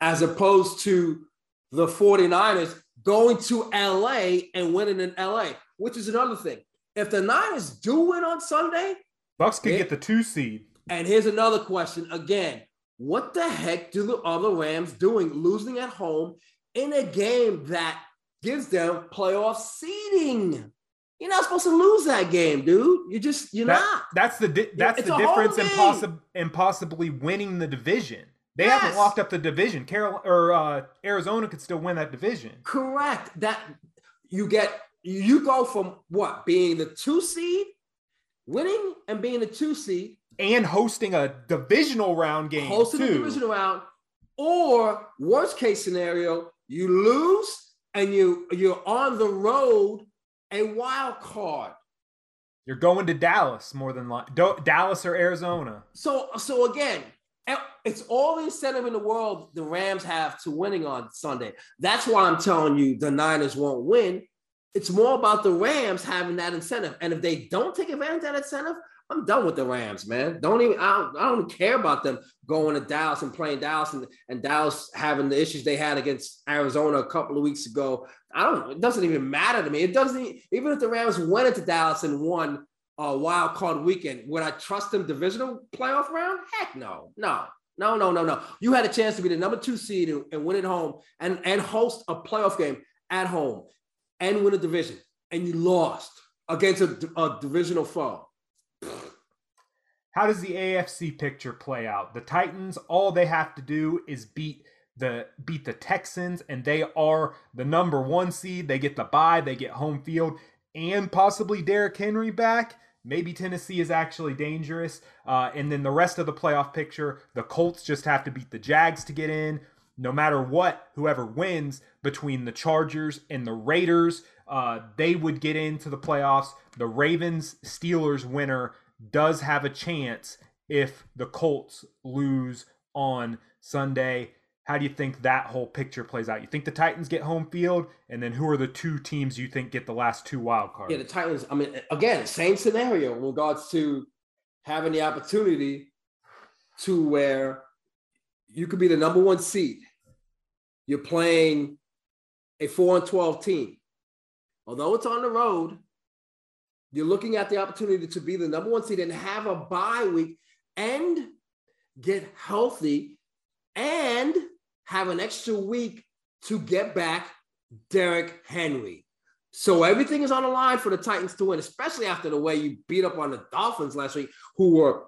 as opposed to the 49ers going to LA and winning in LA, which is another thing. If the Niners do win on Sunday, Bucs could it, get the two seed. And here's another question again. What the heck do the other Rams doing losing at home in a game that gives them playoff seeding? You're not supposed to lose that game, dude. You just you're that, not. That's the di- that's it's the difference in, possi- in possibly winning the division. They yes. haven't locked up the division. Carol or uh, Arizona could still win that division. Correct. That you get you go from what being the two seed, winning and being a two seed, and hosting a divisional round game. Hosting too. a divisional round, or worst case scenario, you lose and you you're on the road a wild card. You're going to Dallas more than like Dallas or Arizona. So so again, it's all the incentive in the world the Rams have to winning on Sunday. That's why I'm telling you the Niners won't win. It's more about the Rams having that incentive. And if they don't take advantage of that incentive, I'm done with the Rams, man. Don't even I don't, I don't care about them going to Dallas and playing Dallas and, and Dallas having the issues they had against Arizona a couple of weeks ago. I don't. It doesn't even matter to me. It doesn't even if the Rams went into Dallas and won a wild card weekend. Would I trust them divisional playoff round? Heck no, no, no, no, no, no. You had a chance to be the number two seed and, and win at home and and host a playoff game at home and win a division, and you lost against a, a divisional foe. How does the AFC picture play out? The Titans, all they have to do is beat the beat the Texans, and they are the number one seed. They get the bye, they get home field, and possibly Derrick Henry back. Maybe Tennessee is actually dangerous. Uh, and then the rest of the playoff picture, the Colts just have to beat the Jags to get in. No matter what, whoever wins between the Chargers and the Raiders, uh, they would get into the playoffs. The Ravens Steelers winner does have a chance if the Colts lose on Sunday. How do you think that whole picture plays out? You think the Titans get home field, and then who are the two teams you think get the last two wild cards? Yeah, the Titans. I mean, again, same scenario in regards to having the opportunity to where you could be the number one seed. You're playing a four and twelve team. Although it's on the road, you're looking at the opportunity to be the number one seed and have a bye week and get healthy and have an extra week to get back Derrick Henry. So everything is on the line for the Titans to win, especially after the way you beat up on the Dolphins last week, who were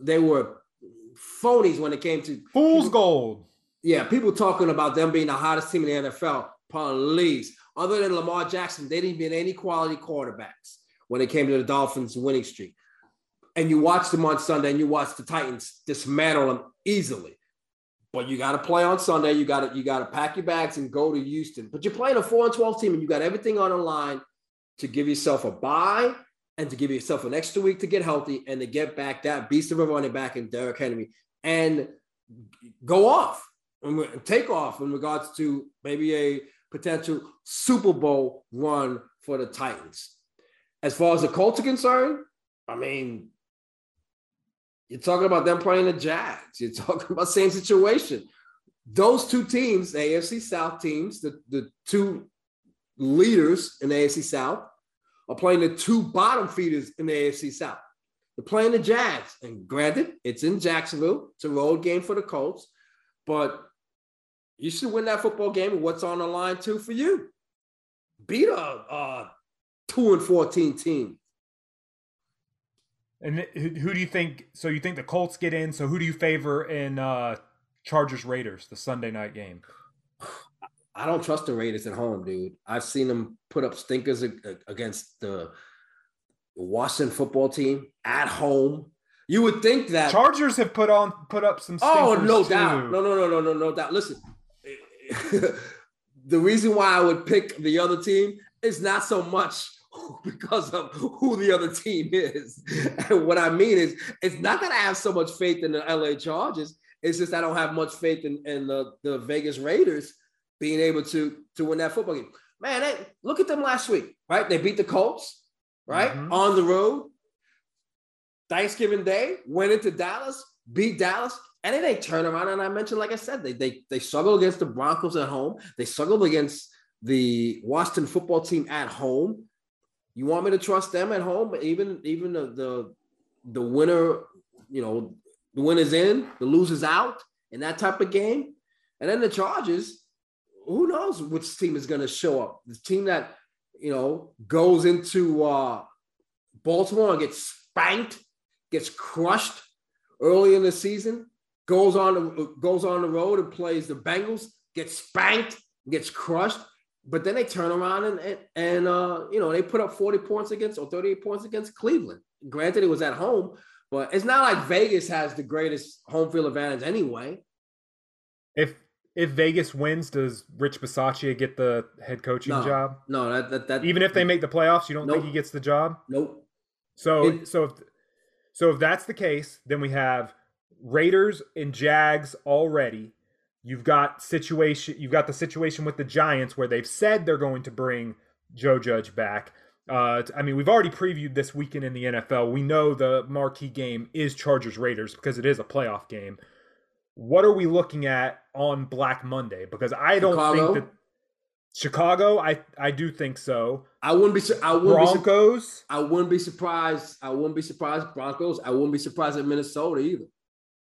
they were phonies when it came to fool's gold. Yeah, people talking about them being the hottest team in the NFL. Police. Other than Lamar Jackson, they didn't get any quality quarterbacks when it came to the Dolphins' winning streak. And you watch them on Sunday and you watch the Titans dismantle them easily. But you got to play on Sunday. You got to you got to pack your bags and go to Houston. But you're playing a four and twelve team, and you got everything on the line to give yourself a bye and to give yourself an extra week to get healthy and to get back that beast of a running back in Derrick Henry and go off and take off in regards to maybe a potential Super Bowl run for the Titans. As far as the Colts are concerned, I mean, You're talking about them playing the Jags. You're talking about same situation. Those two teams, the AFC South teams, the, the two leaders in the AFC South, are playing the two bottom feeders in the AFC South. They're playing the Jags. And granted, it's in Jacksonville. It's a road game for the Colts. But you should win that football game. And what's on the line, too, for you? Beat a, a 2 and 14 team. And who do you think? So you think the Colts get in? So who do you favor in uh, Chargers Raiders, the Sunday night game? I don't trust the Raiders at home, dude. I've seen them put up stinkers against the Washington football team at home. You would think that Chargers have put on put up some. Oh, no too. doubt, no, no, no, no, no, no doubt. Listen, the reason why I would pick the other team is not so much because of who the other team is. And what I mean is, it's not that I have so much faith in the LA Chargers. It's just I don't have much faith in, in the, the Vegas Raiders being able to, to win that football game. Man, they, look at them last week, right? They beat the Colts, right? Mm-hmm. On the road. Thanksgiving Day, went into Dallas, beat Dallas, and then they turn around. And I mentioned, like I said, they they they struggled against the Broncos at home. They struggled against the Washington football team at home. You want me to trust them at home? Even even the the, the winner, you know, the winner's in, the loser's out in that type of game. And then the Chargers, who knows which team is going to show up? The team that you know goes into uh, Baltimore and gets spanked, gets crushed early in the season, goes on the, goes on the road and plays the Bengals, gets spanked, gets crushed but then they turn around and and, and uh, you know they put up 40 points against or 38 points against Cleveland. Granted, it was at home, but it's not like Vegas has the greatest home field advantage anyway. If if Vegas wins, does Rich Bisaccia get the head coaching no, job? No, that, that, that even if they make the playoffs, you don't nope. think he gets the job? Nope. So it, so if so if that's the case, then we have Raiders and Jags already You've got situation. You've got the situation with the Giants where they've said they're going to bring Joe Judge back. Uh, I mean, we've already previewed this weekend in the NFL. We know the marquee game is Chargers Raiders because it is a playoff game. What are we looking at on Black Monday? Because I don't Chicago? think that Chicago. I I do think so. I wouldn't be. I wouldn't Broncos. Be, I wouldn't be surprised. I wouldn't be surprised. Broncos. I wouldn't be surprised at Minnesota either.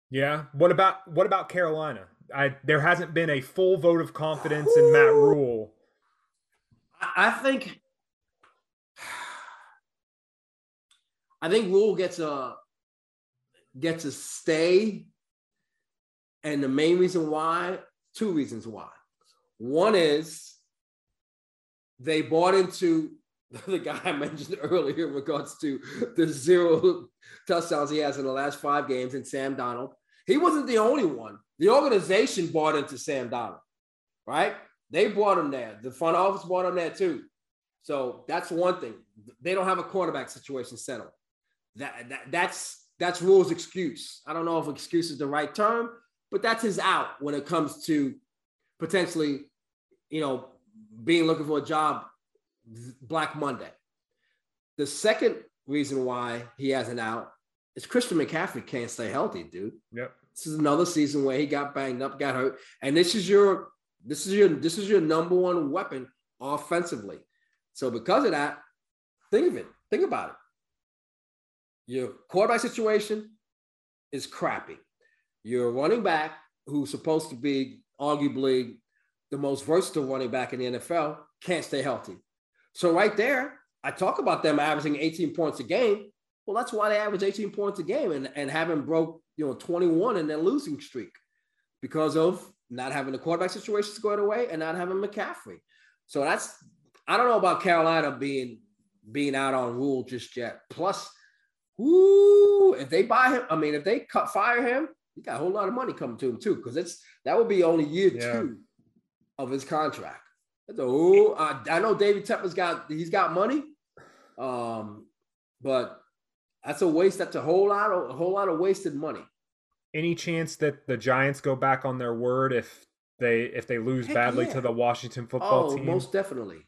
Yeah. What about what about Carolina? I there hasn't been a full vote of confidence Ooh. in Matt Rhule. I think I think Rhule gets a gets a stay. And the main reason why, two reasons why. One is they bought into the guy I mentioned earlier in regards to the zero touchdowns he has in the last five games and Sam Darnold. He wasn't the only one. The organization bought into Sam Darnold, right? They bought him there. The front office bought him there too. So that's one thing. They don't have a quarterback situation settled. That, that that's that's Rhule's excuse. I don't know if excuse is the right term, but that's his out when it comes to potentially, you know, being looking for a job Black Monday. The second reason why he has an out is Christian McCaffrey can't stay healthy, dude. Yep. This is another season where he got banged up, got hurt, and this is your this is your this is your number one weapon offensively. So because of that, think of it. Think about it. Your quarterback situation is crappy. Your running back, who's supposed to be arguably the most versatile running back in the NFL, can't stay healthy. So right there, I talk about them averaging 18 points a game. Well, that's why they average 18 points a game and, and haven't broke, you know, 21 in their losing streak because of not having the quarterback situation squared away and not having McCaffrey. So that's I don't know about Carolina being being out on Rhule just yet. Plus, whoo, if they buy him, I mean, if they cut fire him, he got a whole lot of money coming to him too, because it's that would be only year yeah. two of his contract. I, I know David Tepper's got he's got money, um, but that's a waste. That's a whole lot of a whole lot of wasted money. Any chance that the Giants go back on their word if they if they lose Heck badly yeah. to the Washington football oh, team? Most definitely.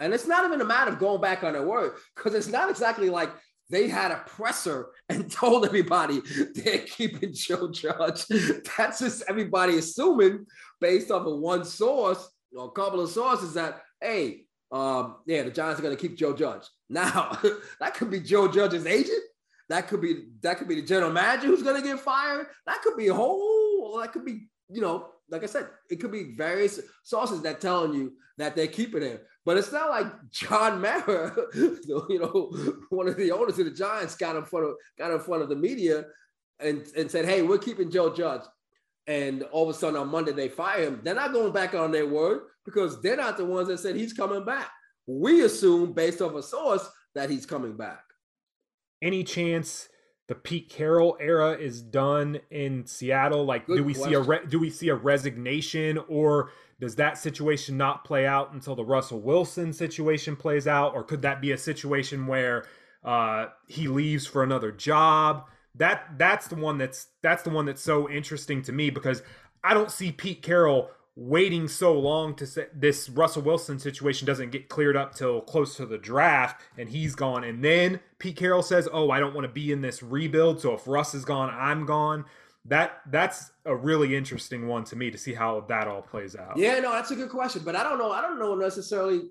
And it's not even a matter of going back on their word because it's not exactly like they had a presser and told everybody they're keeping Joe Judge. That's just everybody assuming based off of one source or a couple of sources that, hey, um, yeah, the Giants are going to keep Joe Judge. Now, that could be Joe Judge's agent. That could be that could be the general manager who's going to get fired. That could be a whole. That could be you know, like I said, it could be various sources that telling you that they're keeping him. But it's not like John Mara, you know, one of the owners of the Giants got in front of got in front of the media and, and said, hey, we're keeping Joe Judge. And all of a sudden on Monday they fire him. They're not going back on their word because they're not the ones that said he's coming back. We assume based off a source that he's coming back. Any chance the Pete Carroll era is done in Seattle? Like, Good do we question. see a re- do we see a resignation, or does that situation not play out until the Russell Wilson situation plays out, or could that be a situation where uh, he leaves for another job? That that's the one that's that's the one that's so interesting to me because I don't see Pete Carroll waiting so long to say this Russell Wilson situation doesn't get cleared up till close to the draft and he's gone. And then Pete Carroll says, Oh, I don't want to be in this rebuild. So if Russ is gone, I'm gone. That that's a really interesting one to me to see how that all plays out. Yeah, no, that's a good question. But I don't know. I don't know necessarily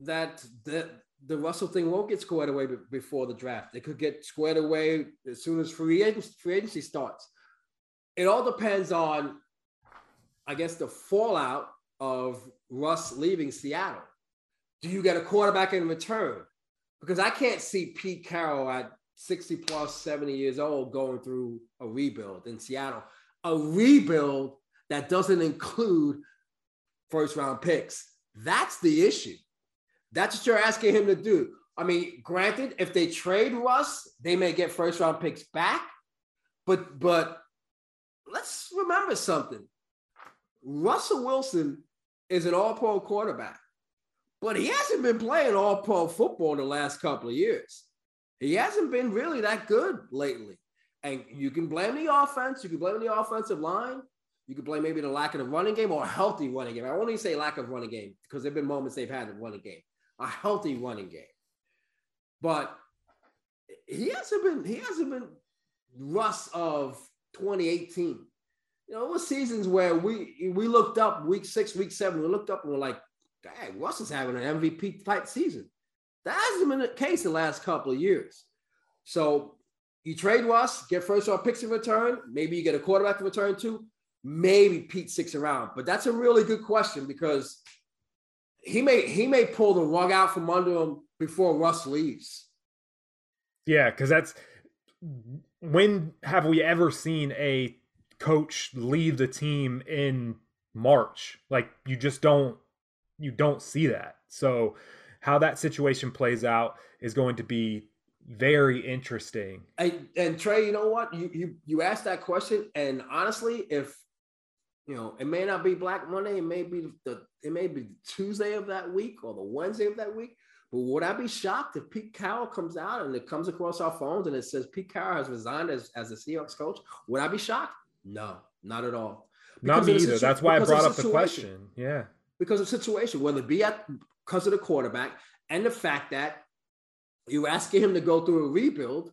that the the Russell thing won't get squared away before the draft. It could get squared away as soon as free agency, free agency starts. It all depends on I guess, the fallout of Russ leaving Seattle. Do you get a quarterback in return? Because I can't see Pete Carroll at 60 plus, 70 years old going through a rebuild in Seattle. A rebuild that doesn't include first round picks. That's the issue. That's what you're asking him to do. I mean, granted, if they trade Russ, they may get first round picks back. But but let's remember something. Russell Wilson is an all pro quarterback, but he hasn't been playing all pro football the last couple of years. He hasn't been really that good lately. And you can blame the offense, you can blame the offensive line, you can blame maybe the lack of the running game or a healthy running game. I won't say lack of running game because there have been moments they've had a running game, a healthy running game. But he hasn't been, he hasn't been Russ of 2018 you know, it was seasons where we we looked up week six, week seven, we looked up and we're like, dang, Russ is having an MVP type season. That hasn't been the case the last couple of years. So you trade Russ, get first round picks in return. Maybe you get a quarterback in return too. Maybe Pete six around. But that's a really good question because he may he may pull the rug out from under him before Russ leaves. Yeah, because that's when have we ever seen a coach leave the team in March. Like you just don't you don't see that. So how that situation plays out is going to be very interesting. And, and Trey, you know what? You you you asked that question, and honestly, if you know, it may not be Black Monday, it may be the it may be Tuesday of that week or the Wednesday of that week. But would I be shocked if Pete Carroll comes out and it comes across our phones and it says Pete Carroll has resigned as, as the Seahawks coach? Would I be shocked? No, not at all. Because not me either. Situ- That's why I brought up the question. Yeah. Because of situation, whether it be at because of the quarterback and the fact that you're asking him to go through a rebuild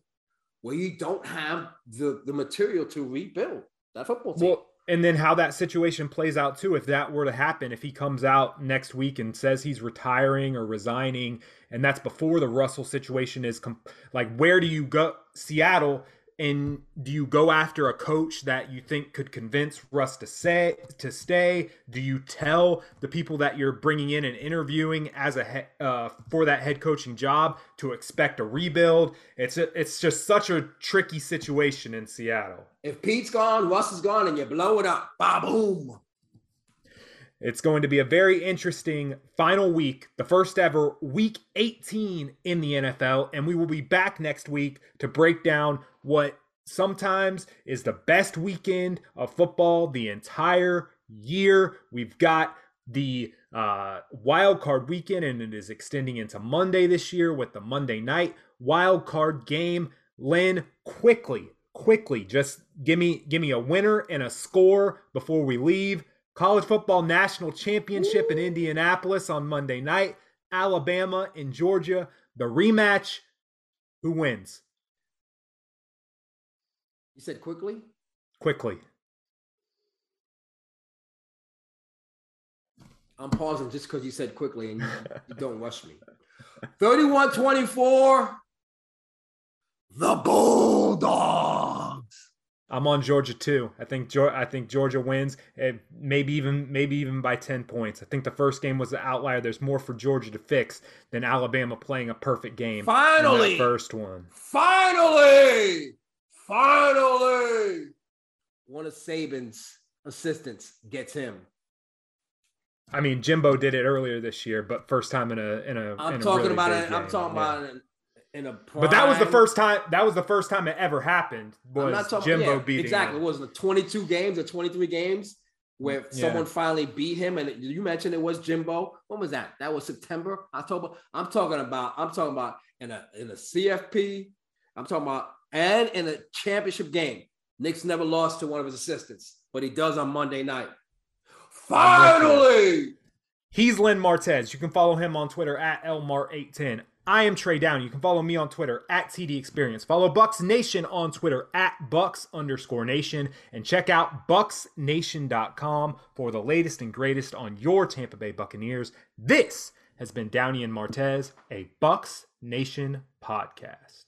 where you don't have the, the material to rebuild that football team. Well, and then how that situation plays out too if that were to happen if he comes out next week and says he's retiring or resigning and that's before the russell situation is like where do you go? Seattle and do you go after a coach that you think could convince Russ to say to stay? Do you tell the people that you're bringing in and interviewing as a he, uh, for that head coaching job to expect a rebuild? It's a, it's just such a tricky situation in Seattle. If Pete's gone, Russ is gone, and you blow it up, ba boom. It's going to be a very interesting final week, the first ever week 18 in the NFL. And we will be back next week to break down what sometimes is the best weekend of football the entire year. We've got the uh, wild card weekend, and it is extending into Monday this year with the Monday night wild card game. Len, quickly, quickly, just give me give me a winner and a score before we leave. College football national championship in Indianapolis on Monday night. Alabama and Georgia. The rematch Who wins? You said quickly? Quickly. I'm pausing just because you said quickly and you, you don't rush me. 31 24. The Bulldogs. I'm on Georgia too. I think Georgia, I think Georgia wins, eh, maybe even maybe even by ten points. I think the first game was the outlier. There's more for Georgia to fix than Alabama playing a perfect game. Finally, first one. Finally, finally, one of Saban's assistants gets him. I mean, Jimbo did it earlier this year, but first time in a in a. I'm in talking a really about big it. Game. I'm talking yeah. about it in a. Prime, but that was the first time. That was the first time it ever happened. Was I'm not talking, Jimbo yeah, beating exactly? him. It was the 22 games or 23 games where Yeah. someone finally beat him, and you mentioned it was Jimbo. When was that? That was September, October. I'm talking about. I'm talking about in a in a CFP. I'm talking about and in a championship game. Nick's never lost to one of his assistants, but he does on Monday night. Finally. He's Len Martez. You can follow him on Twitter at Elmar810. I am Trey Down. You can follow me on Twitter at TD Experience. Follow Bucs Nation on Twitter at Bucs underscore Nation. And check out BucsNation.com for the latest and greatest on your Tampa Bay Buccaneers. This has been Downey and Martez, a Bucs Nation podcast.